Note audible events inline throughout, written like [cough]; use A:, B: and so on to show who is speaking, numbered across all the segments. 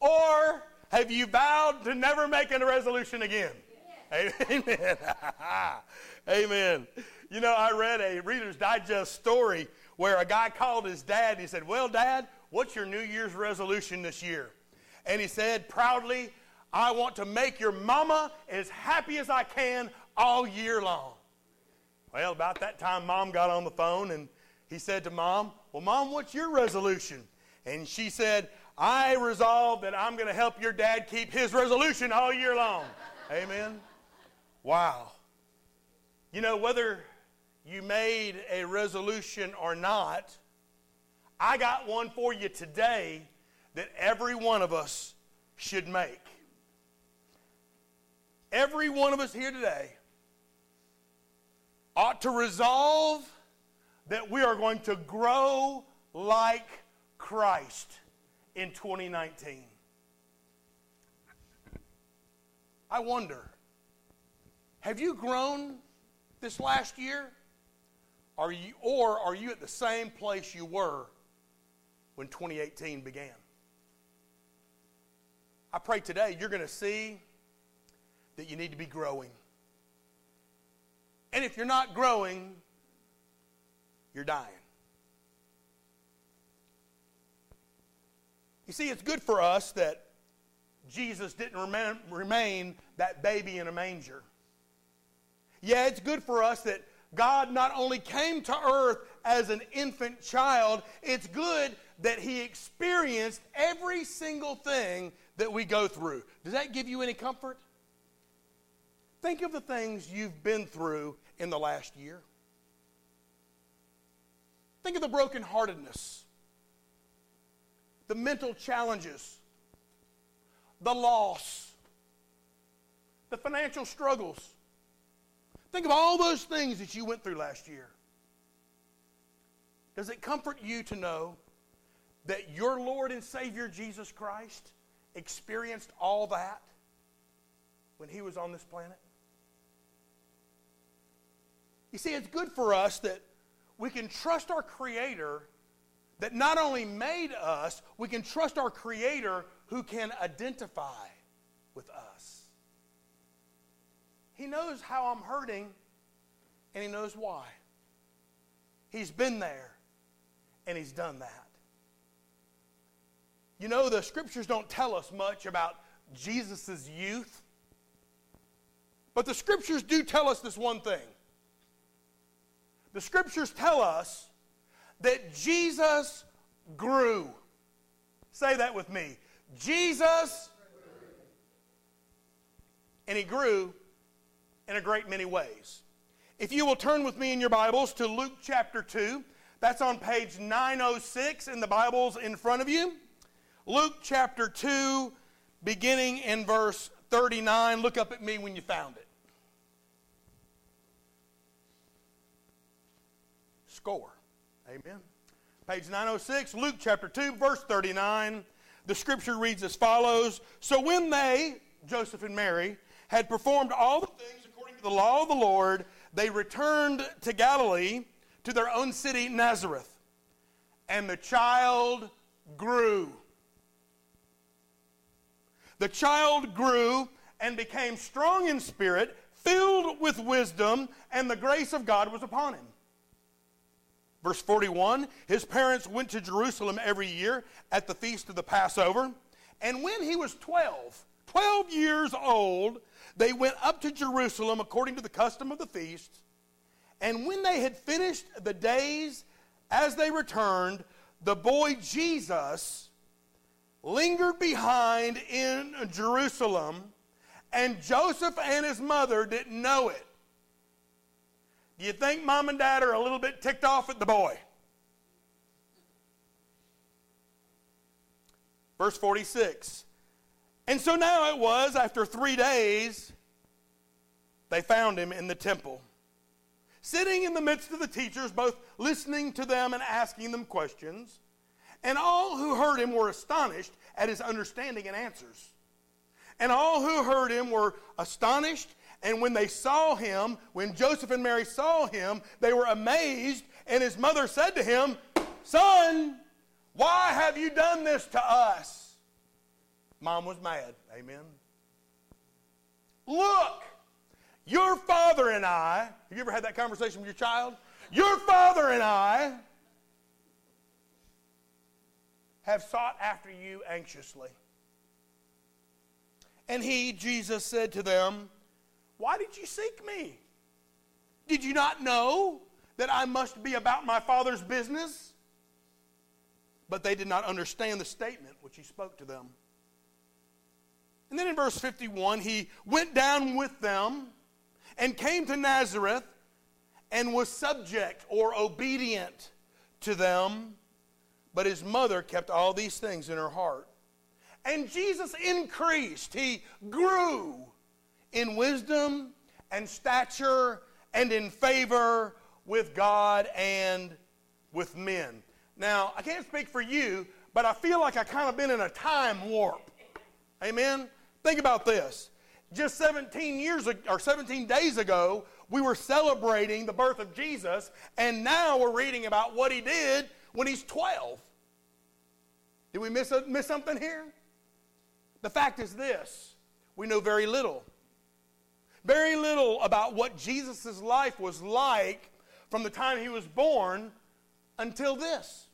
A: Or have you vowed to never make a resolution again? Amen. [laughs] Amen. You know, I read a Reader's Digest story where a guy called his dad and he said, Well, Dad, what's your New Year's resolution this year? And he said proudly, I want to make your mama as happy as I can all year long. Well, about that time, mom got on the phone and he said to mom, Well, mom, what's your resolution? And she said, I resolve that I'm going to help your dad keep his resolution all year long. Amen. Wow. You know, whether you made a resolution or not, I got one for you today that every one of us should make. Every one of us here today ought to resolve that we are going to grow like Christ in 2019. I wonder have you grown this last year? Are you, or are you at the same place you were when 2018 began? I pray today you're going to see that you need to be growing. And if you're not growing, you're dying. You see, it's good for us that Jesus didn't remain, that baby in a manger. Yeah, it's good for us that God not only came to earth as an infant child, it's good that he experienced every single thing that we go through. Does that give you any comfort? Think of the things you've been through in the last year. Think of the brokenheartedness, the mental challenges, the loss, the financial struggles Think of all those things that you went through last year. Does it comfort you to know that your Lord and Savior Jesus Christ experienced all that when he was on this planet? You see, it's good for us that we can trust our Creator that not only made us, we can trust our Creator who can identify with us. He knows how I'm hurting, and He knows why. He's been there, and He's done that. You know, the scriptures don't tell us much about Jesus' youth, but the scriptures do tell us this one thing. The scriptures tell us that Jesus grew. Say that with me. Jesus, and he grew in a great many ways. If you will turn with me in your Bibles to Luke chapter 2, that's on page 906 in the Bibles in front of you. Luke chapter 2, beginning in verse 39. Look up at me when you found it. Score. Amen. Page 906, Luke chapter 2, verse 39. The scripture reads as follows So when they, Joseph and Mary, had performed all the things according to the law of the Lord, they returned to Galilee, to their own city, Nazareth. And the child grew. The child grew and became strong in spirit, filled with wisdom, and the grace of God was upon him. Verse 41 His parents went to Jerusalem every year at the feast of the Passover. And when he was 12, 12 years old, they went up to Jerusalem according to the custom of the feast. And when they had finished the days as they returned, the boy Jesus lingered behind in Jerusalem, and Joseph and his mother didn't know it. You think mom and dad are a little bit ticked off at the boy? Verse 46 and so now it was, after three days, they found him in the temple, sitting in the midst of the teachers, both listening to them and asking them questions. And all who heard him were astonished at his understanding and answers. And all who heard him were astonished. And when they saw him, when Joseph and Mary saw him, they were amazed. And his mother said to him, Son, why have you done this to us? Mom was mad. Amen. Look, your father and I, have you ever had that conversation with your child? Your father and I have sought after you anxiously. And he, Jesus, said to them, Why did you seek me? Did you not know that I must be about my Father's business? But they did not understand the statement which he spoke to them. And then in verse 51, he went down with them and came to Nazareth and was subject or obedient to them. But his mother kept all these things in her heart. And Jesus increased, he grew in wisdom and stature and in favor with God and with men. Now, I can't speak for you, but I feel like I kind of been in a time warp. Amen. Think about this. Just 17 years or 17 days ago, we were celebrating the birth of Jesus, and now we're reading about what he did when he's 12. Did we miss, a, miss something here? The fact is this we know very little. Very little about what Jesus' life was like from the time he was born until this.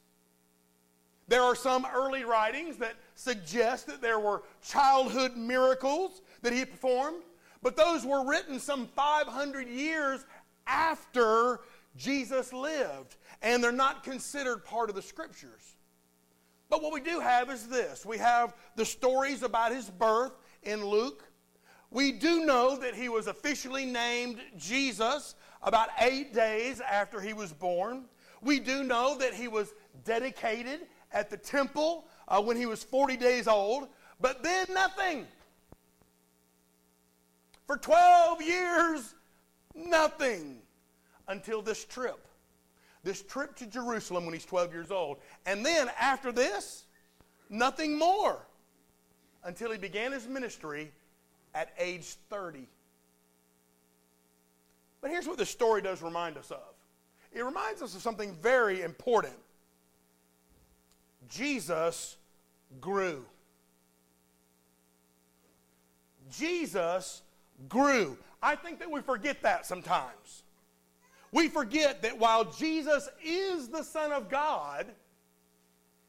A: There are some early writings that suggest that there were childhood miracles that he performed, but those were written some 500 years after Jesus lived, and they're not considered part of the scriptures. But what we do have is this we have the stories about his birth in Luke. We do know that he was officially named Jesus about eight days after he was born. We do know that he was dedicated at the temple uh, when he was 40 days old, but then nothing. For 12 years, nothing until this trip this trip to Jerusalem when he's 12 years old. And then after this, nothing more until he began his ministry at age 30. But here's what the story does remind us of it reminds us of something very important. Jesus grew. Jesus grew. I think that we forget that sometimes. We forget that while Jesus is the Son of God,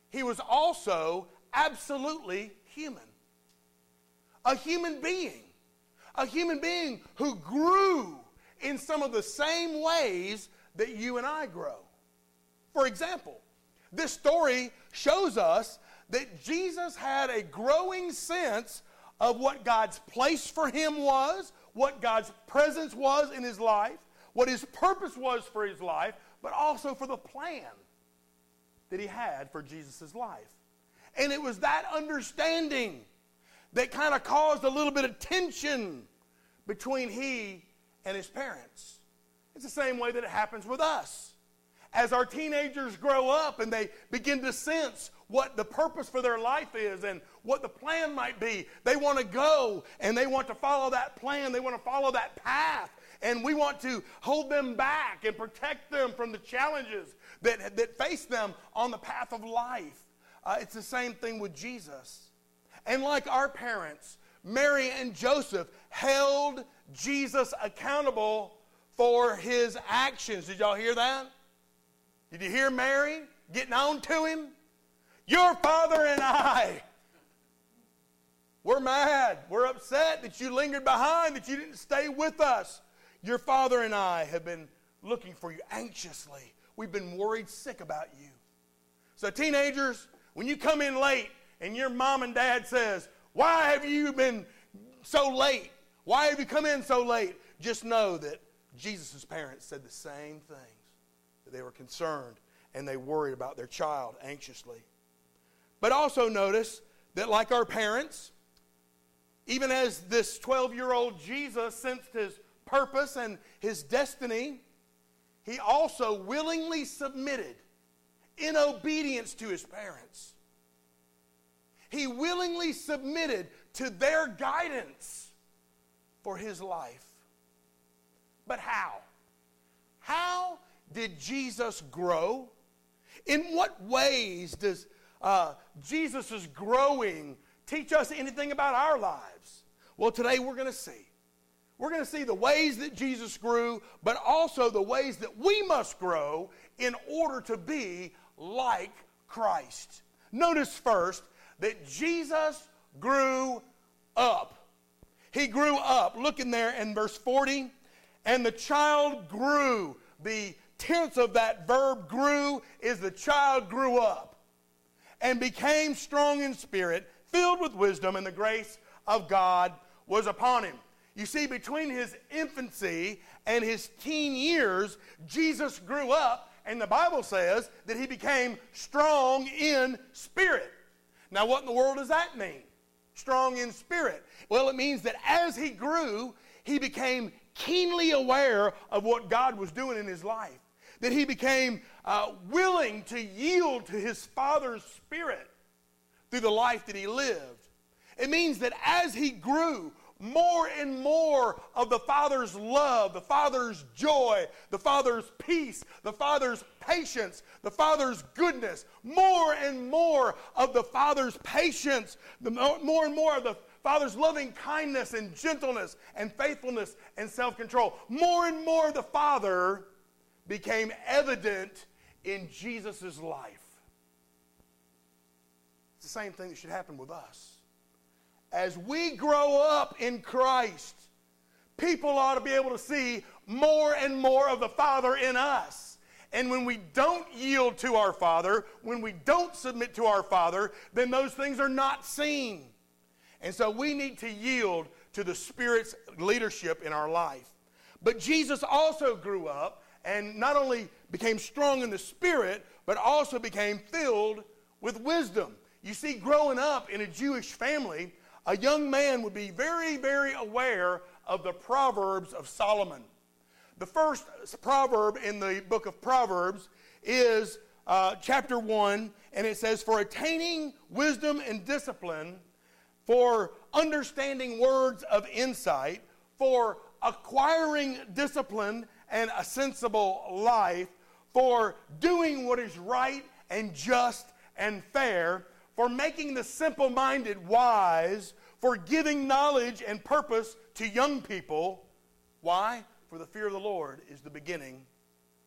A: he was also absolutely human. A human being. A human being who grew in some of the same ways that you and I grow. For example, this story shows us that Jesus had a growing sense of what God's place for him was, what God's presence was in his life, what his purpose was for his life, but also for the plan that he had for Jesus' life. And it was that understanding that kind of caused a little bit of tension between he and his parents. It's the same way that it happens with us. As our teenagers grow up and they begin to sense what the purpose for their life is and what the plan might be, they want to go and they want to follow that plan. They want to follow that path and we want to hold them back and protect them from the challenges that, that face them on the path of life. Uh, it's the same thing with Jesus. And like our parents, Mary and Joseph held Jesus accountable for his actions. Did y'all hear that? Did you hear Mary getting on to him? Your father and I. We're mad. We're upset that you lingered behind, that you didn't stay with us. Your father and I have been looking for you anxiously. We've been worried sick about you. So, teenagers, when you come in late and your mom and dad says, Why have you been so late? Why have you come in so late? Just know that Jesus' parents said the same things. They were concerned and they worried about their child anxiously. But also notice that, like our parents, even as this 12 year old Jesus sensed his purpose and his destiny, he also willingly submitted in obedience to his parents. He willingly submitted to their guidance for his life. But how? How did Jesus grow? In what ways does uh, Jesus' growing teach us anything about our lives? Well, today we're going to see. We're going to see the ways that Jesus grew, but also the ways that we must grow in order to be like Christ. Notice first that Jesus grew up. He grew up. Look in there in verse 40. And the child grew. The tense of that verb grew is the child grew up and became strong in spirit, filled with wisdom, and the grace of God was upon him. You see, between his infancy and his teen years, Jesus grew up, and the Bible says that he became strong in spirit. Now, what in the world does that mean? Strong in spirit. Well, it means that as he grew, he became keenly aware of what God was doing in his life. That he became uh, willing to yield to his Father's Spirit through the life that he lived. It means that as he grew, more and more of the Father's love, the Father's joy, the Father's peace, the Father's patience, the Father's goodness, more and more of the Father's patience, the more and more of the Father's loving kindness and gentleness and faithfulness and self control. More and more the Father became evident in Jesus' life. It's the same thing that should happen with us as we grow up in Christ, people ought to be able to see more and more of the Father in us. And when we don't yield to our Father, when we don't submit to our Father, then those things are not seen. And so we need to yield to the Spirit's leadership in our life. But Jesus also grew up and not only became strong in the Spirit, but also became filled with wisdom. You see, growing up in a Jewish family, a young man would be very, very aware of the Proverbs of Solomon. The first proverb in the book of Proverbs is uh, chapter 1, and it says, For attaining wisdom and discipline, for understanding words of insight, for acquiring discipline and a sensible life, for doing what is right and just and fair, for making the simple minded wise, for giving knowledge and purpose to young people. Why? For the fear of the Lord is the beginning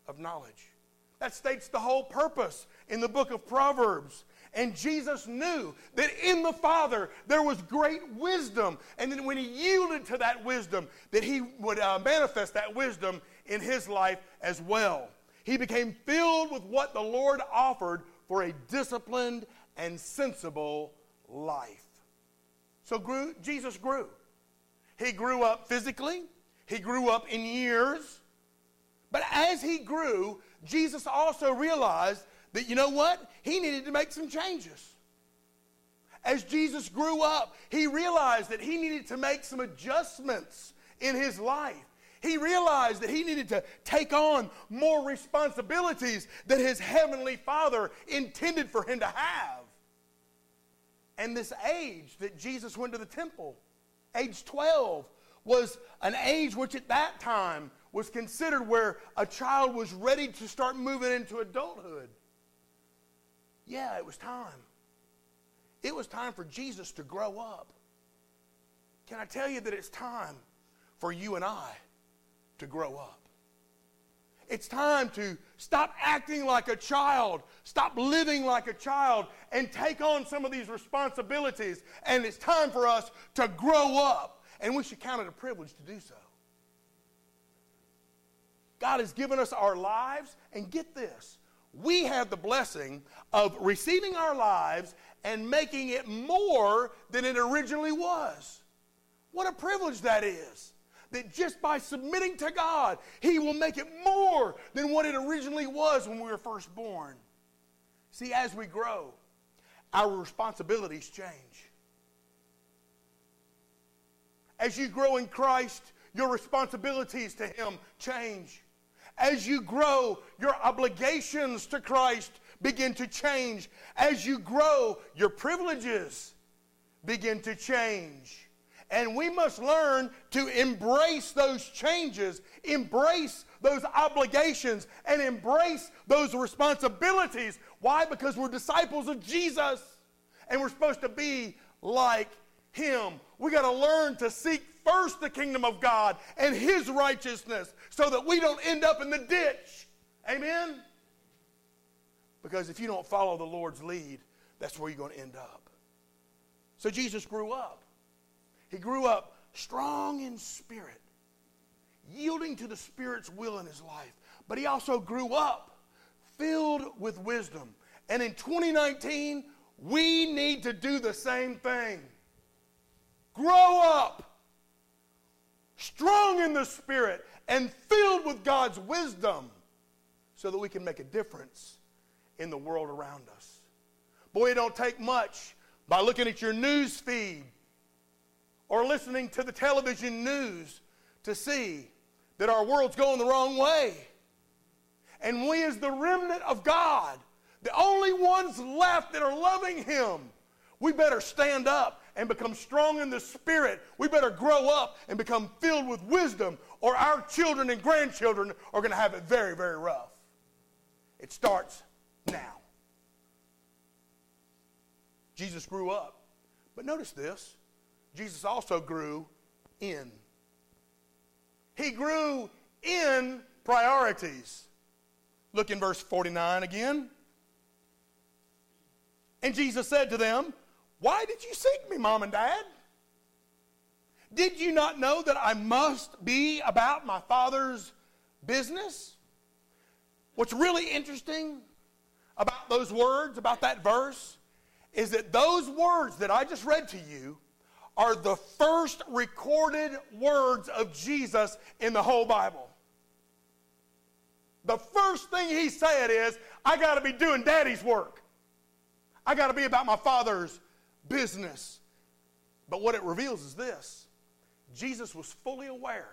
A: of knowledge. That states the whole purpose in the book of Proverbs. And Jesus knew that in the Father there was great wisdom. And then when he yielded to that wisdom, that he would uh, manifest that wisdom in his life as well. He became filled with what the Lord offered for a disciplined and sensible life. So grew, Jesus grew. He grew up physically, he grew up in years. But as he grew, Jesus also realized that, you know what? He needed to make some changes. As Jesus grew up, he realized that he needed to make some adjustments in his life. He realized that he needed to take on more responsibilities that his heavenly Father intended for him to have. And this age that Jesus went to the temple, age 12, was an age which at that time was considered where a child was ready to start moving into adulthood. Yeah, it was time. It was time for Jesus to grow up. Can I tell you that it's time for you and I to grow up? It's time to stop acting like a child, stop living like a child, and take on some of these responsibilities. And it's time for us to grow up. And we should count it a privilege to do so. God has given us our lives, and get this we have the blessing of receiving our lives and making it more than it originally was. What a privilege that is that just by submitting to God, He will make it more than what it originally was when we were first born. See, as we grow, our responsibilities change. As you grow in Christ, your responsibilities to Him change. As you grow, your obligations to Christ begin to change. As you grow, your privileges begin to change. And we must learn to embrace those changes, embrace those obligations, and embrace those responsibilities. Why? Because we're disciples of Jesus and we're supposed to be like him. We got to learn to seek first the kingdom of God and his righteousness so that we don't end up in the ditch. Amen? Because if you don't follow the Lord's lead, that's where you're going to end up. So Jesus grew up. He grew up strong in spirit, yielding to the Spirit's will in his life. But he also grew up filled with wisdom. And in 2019, we need to do the same thing. Grow up, strong in the Spirit, and filled with God's wisdom so that we can make a difference in the world around us. Boy, it don't take much by looking at your news feed or listening to the television news to see that our world's going the wrong way. And we, as the remnant of God, the only ones left that are loving Him, we better stand up and become strong in the Spirit. We better grow up and become filled with wisdom, or our children and grandchildren are going to have it very, very rough. It starts now. Jesus grew up. But notice this Jesus also grew in. He grew in priorities. Look in verse 49 again. And Jesus said to them, Why did you seek me, mom and dad? Did you not know that I must be about my father's business? What's really interesting about those words, about that verse, is that those words that I just read to you are the first recorded words of Jesus in the whole Bible. The first thing he said is, I got to be doing daddy's work. I got to be about my father's business. But what it reveals is this Jesus was fully aware,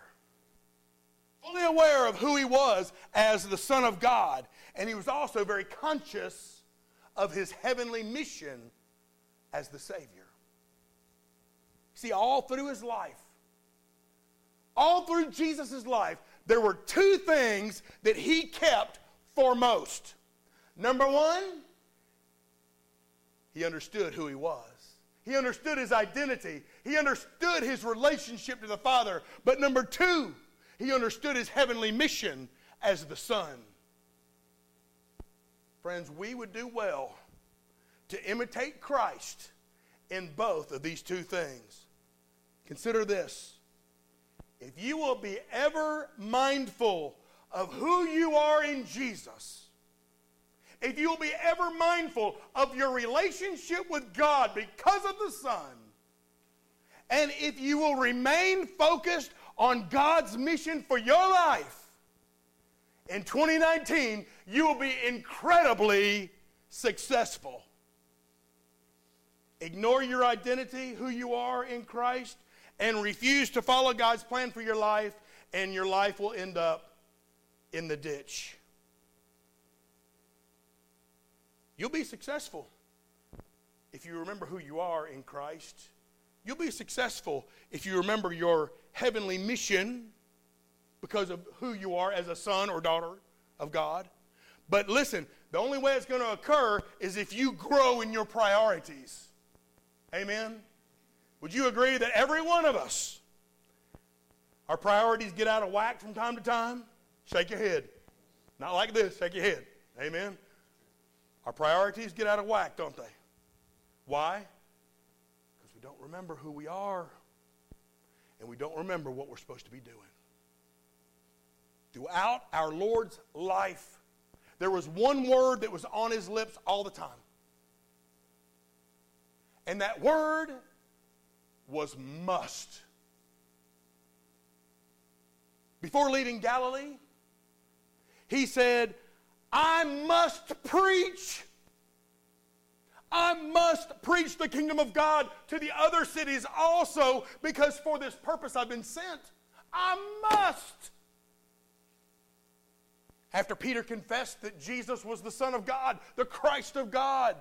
A: fully aware of who he was as the Son of God. And he was also very conscious of his heavenly mission as the Savior. See, all through his life, all through Jesus' life, there were two things that he kept foremost. Number one, he understood who he was. He understood his identity. He understood his relationship to the Father. But number two, he understood his heavenly mission as the Son. Friends, we would do well to imitate Christ in both of these two things. Consider this. If you will be ever mindful of who you are in Jesus, if you will be ever mindful of your relationship with God because of the Son, and if you will remain focused on God's mission for your life, in 2019, you will be incredibly successful. Ignore your identity, who you are in Christ, and refuse to follow God's plan for your life, and your life will end up in the ditch. You'll be successful if you remember who you are in Christ. You'll be successful if you remember your heavenly mission because of who you are as a son or daughter of God. But listen, the only way it's going to occur is if you grow in your priorities. Amen? Would you agree that every one of us, our priorities get out of whack from time to time? Shake your head. Not like this, shake your head. Amen? Our priorities get out of whack, don't they? Why? Because we don't remember who we are and we don't remember what we're supposed to be doing. Throughout our Lord's life, there was one word that was on his lips all the time. And that word was must. Before leaving Galilee, he said, I must preach. I must preach the kingdom of God to the other cities also because for this purpose I've been sent. I must. After Peter confessed that Jesus was the Son of God, the Christ of God,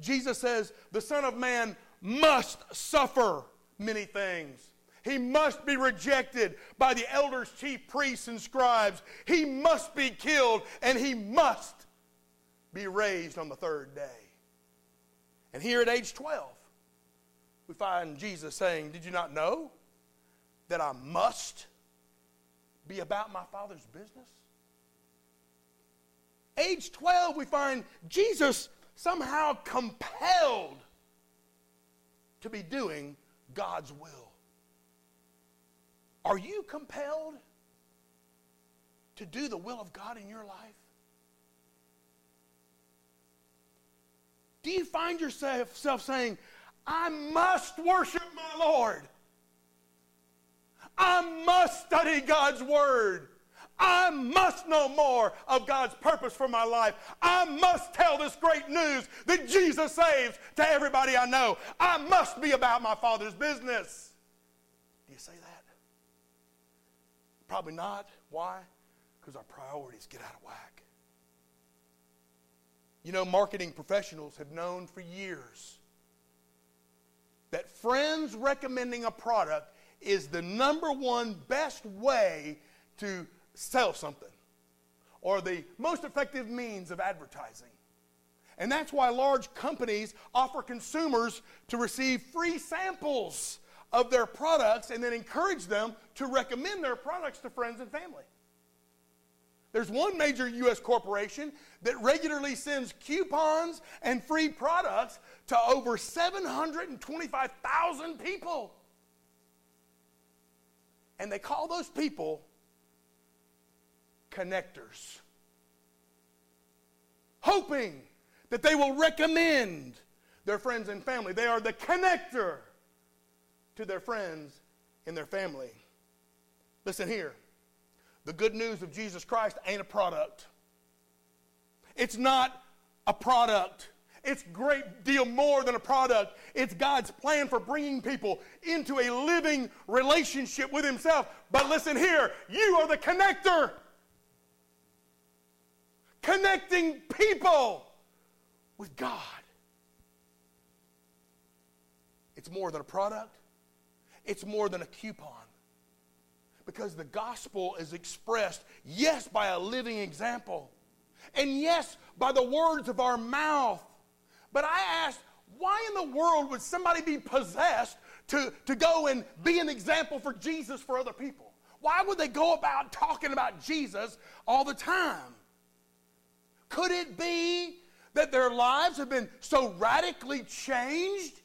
A: Jesus says, The Son of Man must suffer many things. He must be rejected by the elders, chief priests, and scribes. He must be killed, and he must be raised on the third day. And here at age 12, we find Jesus saying, Did you not know that I must be about my Father's business? Age 12, we find Jesus somehow compelled to be doing God's will. Are you compelled to do the will of God in your life? Do you find yourself saying, I must worship my Lord? I must study God's Word. I must know more of God's purpose for my life. I must tell this great news that Jesus saves to everybody I know. I must be about my Father's business. Do you say that? Probably not. Why? Because our priorities get out of whack. You know, marketing professionals have known for years that friends recommending a product is the number one best way to sell something or the most effective means of advertising. And that's why large companies offer consumers to receive free samples of their products and then encourage them to recommend their products to friends and family. There's one major U.S. corporation that regularly sends coupons and free products to over 725,000 people. And they call those people connectors, hoping that they will recommend their friends and family. They are the connector to their friends and their family. Listen here. The good news of Jesus Christ ain't a product. It's not a product. It's great deal more than a product. It's God's plan for bringing people into a living relationship with Himself. But listen here, you are the connector. Connecting people with God. It's more than a product, it's more than a coupon. Because the gospel is expressed, yes, by a living example, and yes, by the words of our mouth. But I ask, why in the world would somebody be possessed to, to go and be an example for Jesus for other people? Why would they go about talking about Jesus all the time? Could it be that their lives have been so radically changed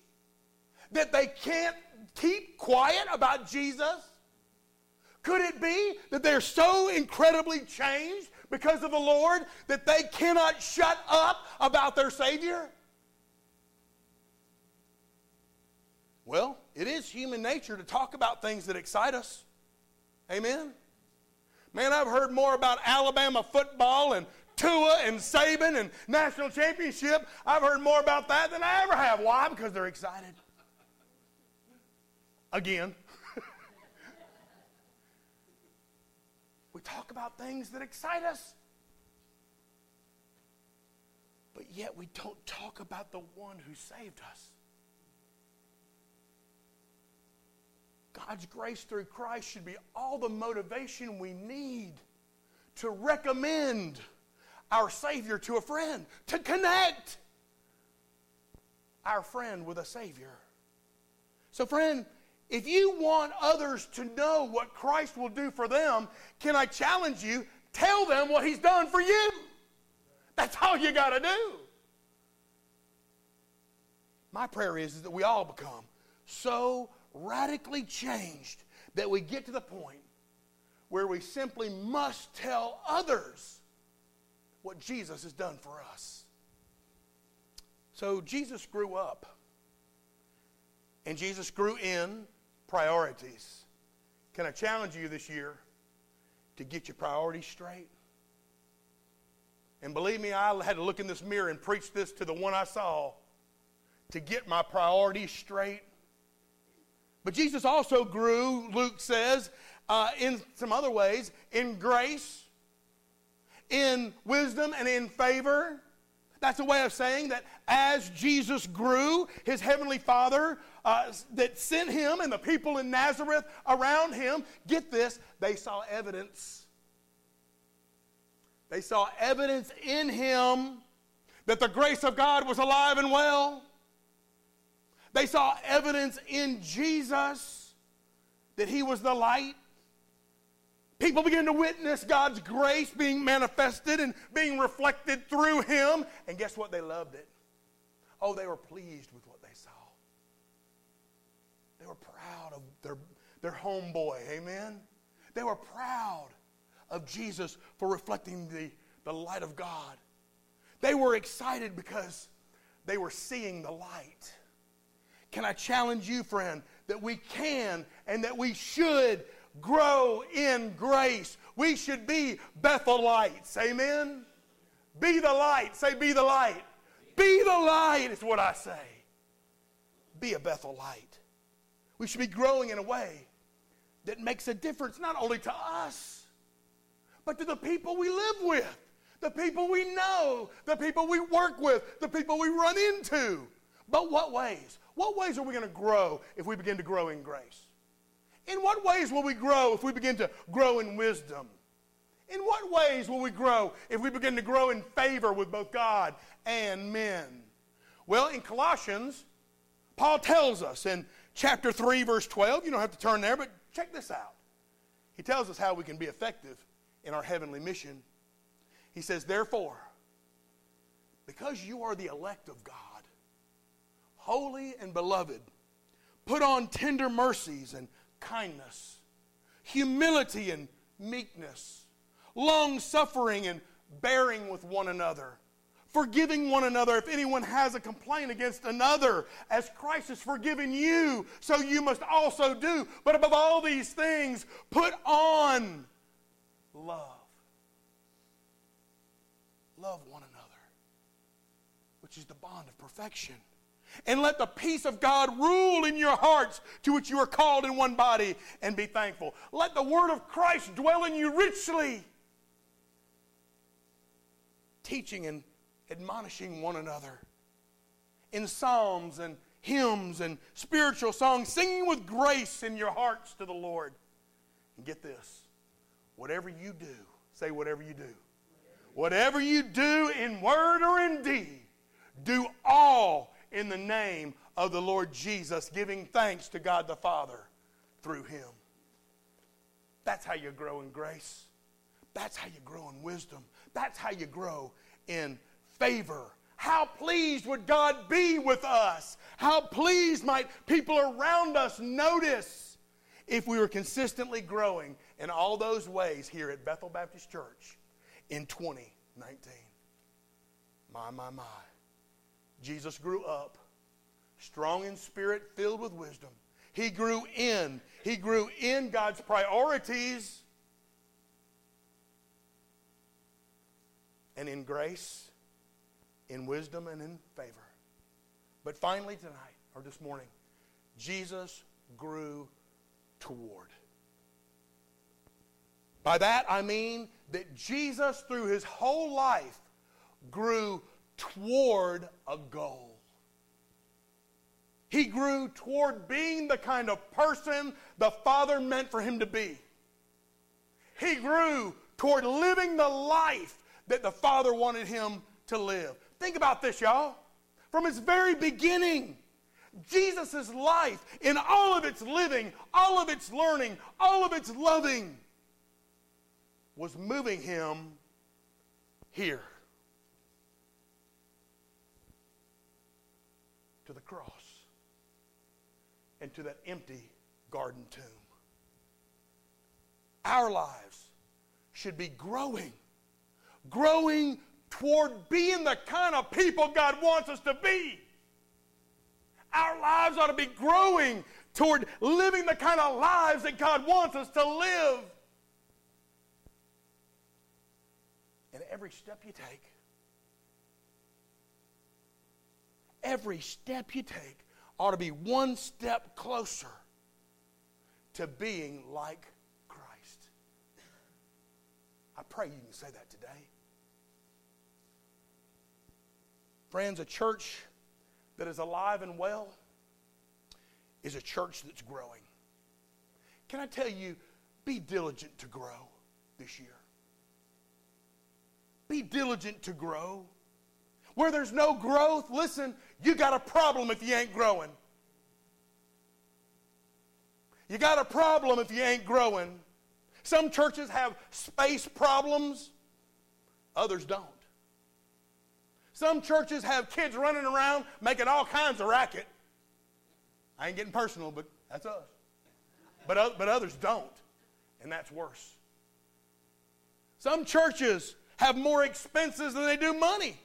A: that they can't keep quiet about Jesus? Could it be that they're so incredibly changed because of the Lord that they cannot shut up about their Savior? Well, it is human nature to talk about things that excite us. Amen? Man, I've heard more about Alabama football and Tua and Saban and national championship. I've heard more about that than I ever have. Why? Because they're excited. Again. [laughs] we talk about things that excite us. But yet we don't talk about the one who saved us. God's grace through Christ should be all the motivation we need to recommend our Savior to a friend, to connect our friend with a Savior. So, friend, if you want others to know what Christ will do for them, can I challenge you? Tell them what He's done for you. That's all you got to do. My prayer is, is that we all become so radically changed that we get to the point where we simply must tell others what Jesus has done for us. So Jesus grew up, and Jesus grew in priorities. Can I challenge you this year to get your priorities straight? And believe me, I had to look in this mirror and preach this to the one I saw to get my priorities straight. But Jesus also grew, Luke says, uh, in some other ways, in grace in wisdom and in favor. That's a way of saying that as Jesus grew, his heavenly Father uh, that sent him and the people in Nazareth around him, get this, they saw evidence. They saw evidence in him that the grace of God was alive and well. They saw evidence in Jesus that he was the light. People began to witness God's grace being manifested and being reflected through him. And guess what? They loved it. Oh, they were pleased with what they saw. They were proud of their, their homeboy. Amen? They were proud of Jesus for reflecting the, the light of God. They were excited because they were seeing the light. Can I challenge you, friend, that we can and that we should grow in grace? We should be Bethelites. Amen? Be the light. Say, be the light. Be the light is what I say. Be a Bethelite. We should be growing in a way that makes a difference not only to us, but to the people we live with, the people we know, the people we work with, the people we run into. But what ways? What ways are we going to grow if we begin to grow in grace? In what ways will we grow if we begin to grow in wisdom? In what ways will we grow if we begin to grow in favor with both God and men? Well, in Colossians, Paul tells us in chapter 3, verse 12, you don't have to turn there, but check this out. He tells us how we can be effective in our heavenly mission. He says, Therefore, because you are the elect of God, holy and beloved, put on tender mercies and kindness, humility and meekness, long suffering and bearing with one another, forgiving one another if anyone has a complaint against another, as Christ has forgiven you, so you must also do. But above all these things, put on love. Love one another, which is the bond of perfection. And let the peace of God rule in your hearts, to which you are called in one body, and be thankful. Let the word of Christ dwell in you richly, teaching and admonishing one another in psalms and hymns and spiritual songs, singing with grace in your hearts to the Lord. And get this whatever you do, say, whatever you do. Whatever you do in word or in deed, do all in the name of the Lord Jesus, giving thanks to God the Father through him. That's how you grow in grace. That's how you grow in wisdom. That's how you grow in favor. How pleased would God be with us? How pleased might people around us notice if we were consistently growing in all those ways here at Bethel Baptist Church in 2019? My, my, my. Jesus grew up, strong in spirit, filled with wisdom. He grew in. He grew in God's priorities and in grace, in wisdom, and in favor. But finally, tonight, or this morning, Jesus grew toward. By that I mean that Jesus, through his whole life, grew toward a goal. He grew toward being the kind of person the Father meant for him to be. He grew toward living the life that the Father wanted him to live. Think about this, y'all. From his very beginning, Jesus' life, in all of its living, all of its learning, all of its loving, was moving him here. to the cross and to that empty garden tomb. Our lives should be growing, growing toward being the kind of people God wants us to be. Our lives ought to be growing toward living the kind of lives that God wants us to live. And every step you take, every step you take ought to be one step closer to being like Christ. I pray you can say that today. Friends, a church that is alive and well is a church that's growing. Can I tell you, be diligent to grow this year? Be diligent to grow. Where there's no growth, listen, you got a problem if you ain't growing. You got a problem if you ain't growing. Some churches have space problems, others don't. Some churches have kids running around making all kinds of racket. I ain't getting personal, but that's us. But, but others don't, and that's worse. Some churches have more expenses than they do money.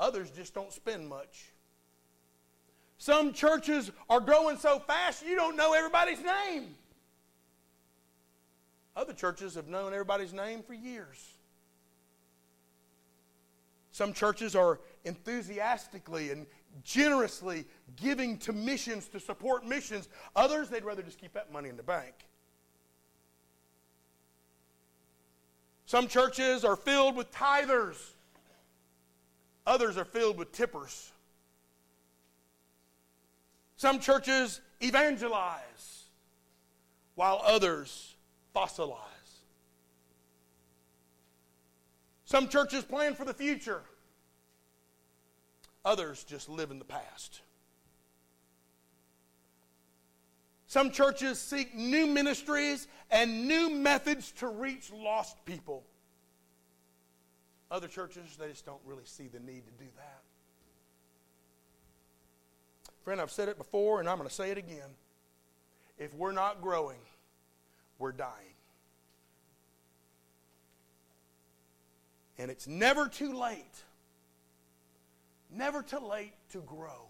A: Others just don't spend much. Some churches are growing so fast you don't know everybody's name. Other churches have known everybody's name for years. Some churches are enthusiastically and generously giving to missions to support missions. Others, they'd rather just keep that money in the bank. Some churches are filled with tithers, others are filled with tippers. Some churches evangelize, while others fossilize. Some churches plan for the future, others just live in the past. Some churches seek new ministries and new methods to reach lost people. Other churches, they just don't really see the need to do that. Friend, I've said it before and I'm going to say it again. If we're not growing, we're dying. And it's never too late, never too late to grow,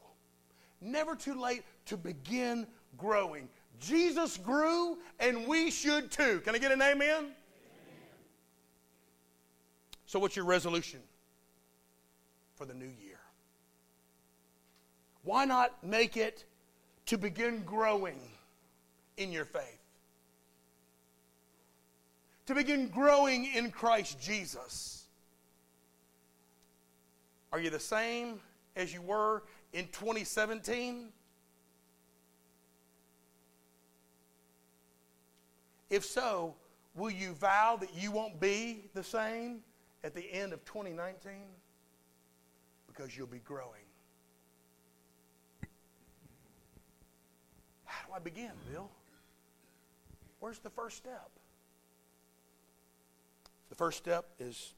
A: never too late to begin growing. Jesus grew, and we should too. Can I get an amen? So, what's your resolution for the new year? Why not make it to begin growing in your faith? To begin growing in Christ Jesus. Are you the same as you were in 2017? If so, will you vow that you won't be the same at the end of 2019? Because you'll be growing. How do I begin, Bill? Where's the first step? The first step is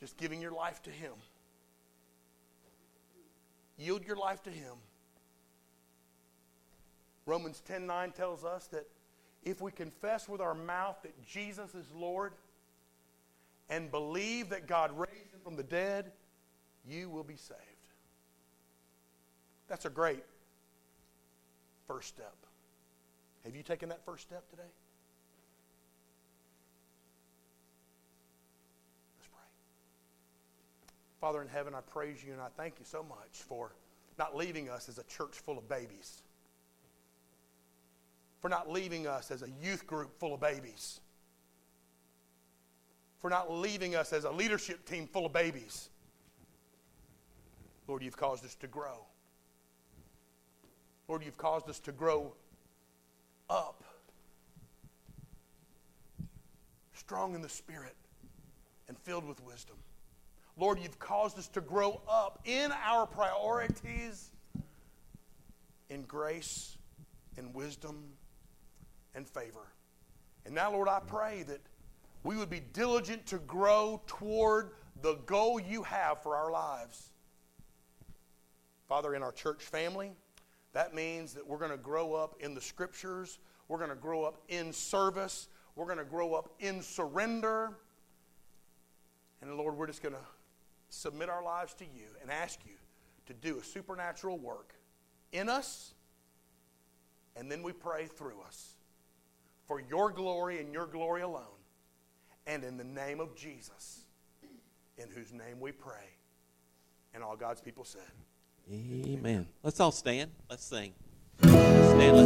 A: just giving your life to Him. Yield your life to Him. Romans 10 9 tells us that if we confess with our mouth that Jesus is Lord and believe that God raised him from the dead, you will be saved. That's a great first step. Have you taken that first step today? Let's pray. Father in heaven, I praise you and I thank you so much for not leaving us as a church full of babies for not leaving us as a youth group full of babies, for not leaving us as a leadership team full of babies. Lord, you've caused us to grow. Lord, you've caused us to grow up, strong in the Spirit and filled with wisdom. Lord, you've caused us to grow up in our priorities in grace and wisdom and favor. And now, Lord, I pray that we would be diligent to grow toward the goal you have for our lives. Father, in our church family, that means that we're going to grow up in the scriptures, we're going to grow up in service, we're going to grow up in surrender. And Lord, we're just going to submit our lives to you and ask you to do a supernatural work in us, and then we pray through us for your glory and your glory alone. And in the name of Jesus, in whose name we pray. And all God's people said,
B: Amen. Let's all stand. Let's sing. Stand. Let's